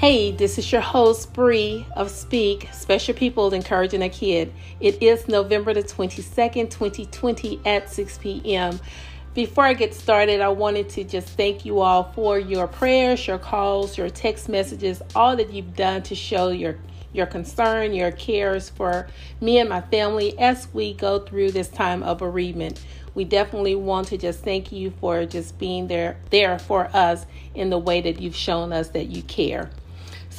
Hey, this is your host, Bree of Speak, Special People Encouraging a Kid. It is November the 22nd, 2020 at 6 p.m. Before I get started, I wanted to just thank you all for your prayers, your calls, your text messages, all that you've done to show your your concern, your cares for me and my family as we go through this time of bereavement. We definitely want to just thank you for just being there there for us in the way that you've shown us that you care.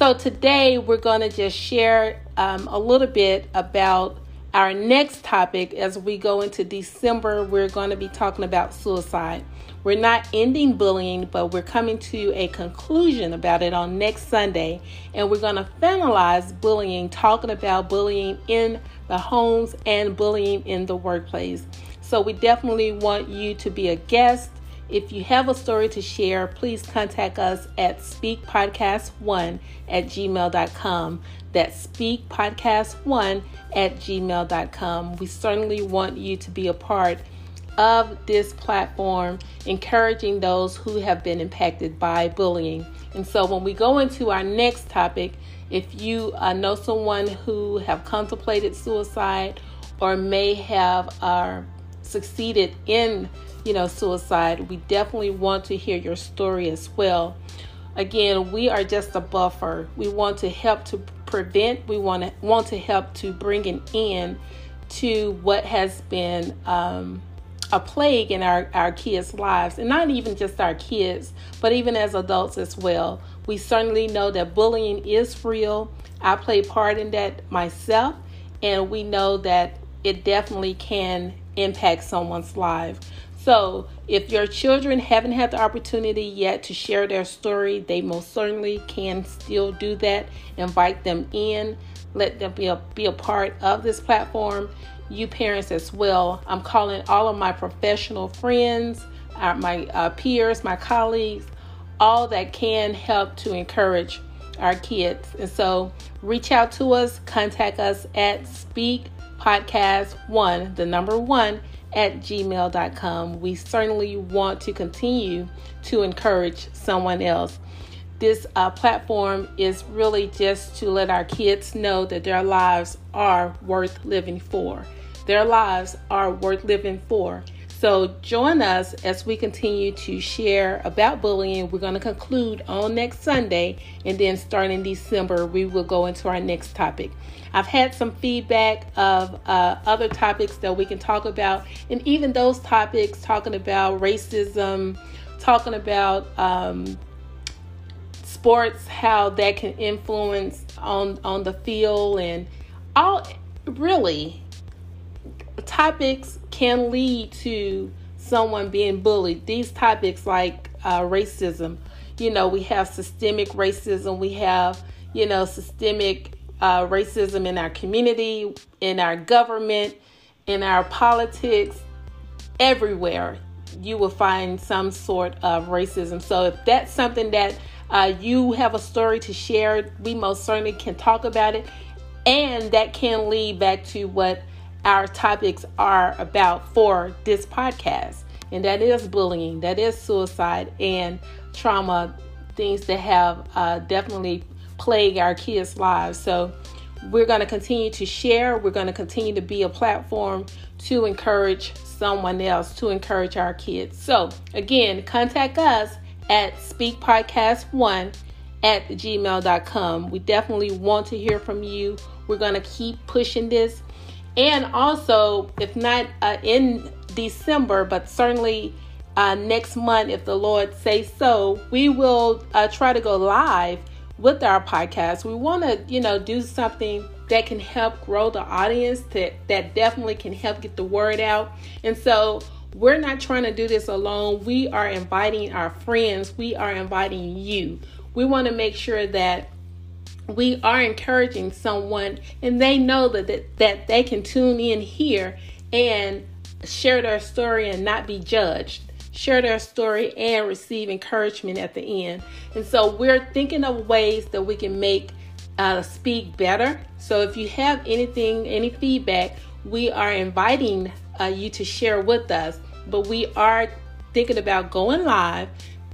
So today we're going to just share um, a little bit about our next topic as we go into December. We're going to be talking about suicide. We're not ending bullying, but we're coming to a conclusion about it on next Sunday. And we're going to finalize bullying, talking about bullying in the homes and bullying in the workplace. So we definitely want you to be a guest if you have a story to share, please contact us at speakpodcast1 at gmail.com. That's speakpodcast1 at gmail.com. We certainly want you to be a part of this platform, encouraging those who have been impacted by bullying. And so when we go into our next topic, if you uh, know someone who have contemplated suicide or may have uh, succeeded in you know, suicide, we definitely want to hear your story as well. Again, we are just a buffer. We want to help to prevent, we want to want to help to bring an end to what has been um, a plague in our, our kids' lives, and not even just our kids, but even as adults as well. We certainly know that bullying is real. I play part in that myself, and we know that it definitely can impact someone's life. So, if your children haven't had the opportunity yet to share their story, they most certainly can still do that. Invite them in, let them be a, be a part of this platform. You parents as well. I'm calling all of my professional friends, uh, my uh, peers, my colleagues, all that can help to encourage our kids. And so, reach out to us, contact us at Speak Podcast One, the number one at gmail.com. We certainly want to continue to encourage someone else. This uh, platform is really just to let our kids know that their lives are worth living for. Their lives are worth living for. So join us as we continue to share about bullying. We're going to conclude on next Sunday, and then starting December, we will go into our next topic. I've had some feedback of uh, other topics that we can talk about, and even those topics talking about racism, talking about um, sports, how that can influence on on the field, and all really topics can lead to someone being bullied. These topics like uh, racism, you know, we have systemic racism, we have, you know, systemic uh, racism in our community, in our government, in our politics, everywhere. You will find some sort of racism. So, if that's something that uh, you have a story to share, we most certainly can talk about it. And that can lead back to what our topics are about for this podcast. And that is bullying, that is suicide, and trauma, things that have uh, definitely plagued our kids' lives. So we're going to continue to share. We're going to continue to be a platform to encourage someone else, to encourage our kids. So again, contact us at speakpodcast1 at gmail.com. We definitely want to hear from you. We're going to keep pushing this and also, if not uh, in December, but certainly uh, next month, if the Lord says so, we will uh, try to go live with our podcast. We want to, you know, do something that can help grow the audience, that, that definitely can help get the word out. And so, we're not trying to do this alone. We are inviting our friends, we are inviting you. We want to make sure that we are encouraging someone and they know that, that, that they can tune in here and share their story and not be judged. Share their story and receive encouragement at the end. And so we're thinking of ways that we can make uh, speak better. So if you have anything any feedback we are inviting uh, you to share with us. But we are thinking about going live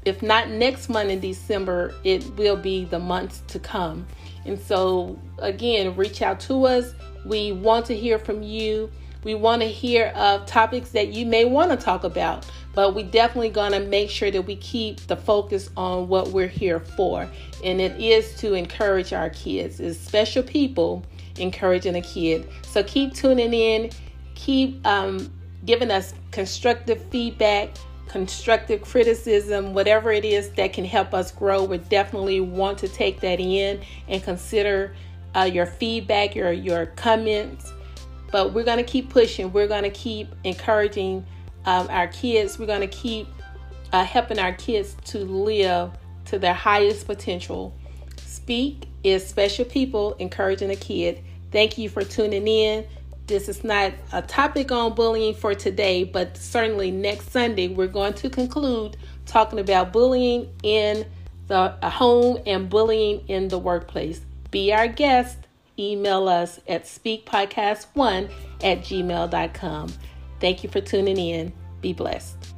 if not next month in December, it will be the months to come. And so, again, reach out to us. We want to hear from you. We want to hear of topics that you may want to talk about, but we definitely going to make sure that we keep the focus on what we're here for. And it is to encourage our kids, as special people encouraging a kid. So keep tuning in, keep um, giving us constructive feedback constructive criticism, whatever it is that can help us grow, we definitely want to take that in and consider uh, your feedback, your your comments. But we're to keep pushing. We're to keep encouraging um, our kids. We're to keep uh, helping our kids to live to their highest potential. Speak is special people encouraging a kid. Thank you for tuning in. This is not a topic on bullying for today, but certainly next Sunday we're going to conclude talking about bullying in the uh, home and bullying in the workplace. Be our guest. Email us at speakpodcast1 at gmail.com. Thank you for tuning in. Be blessed.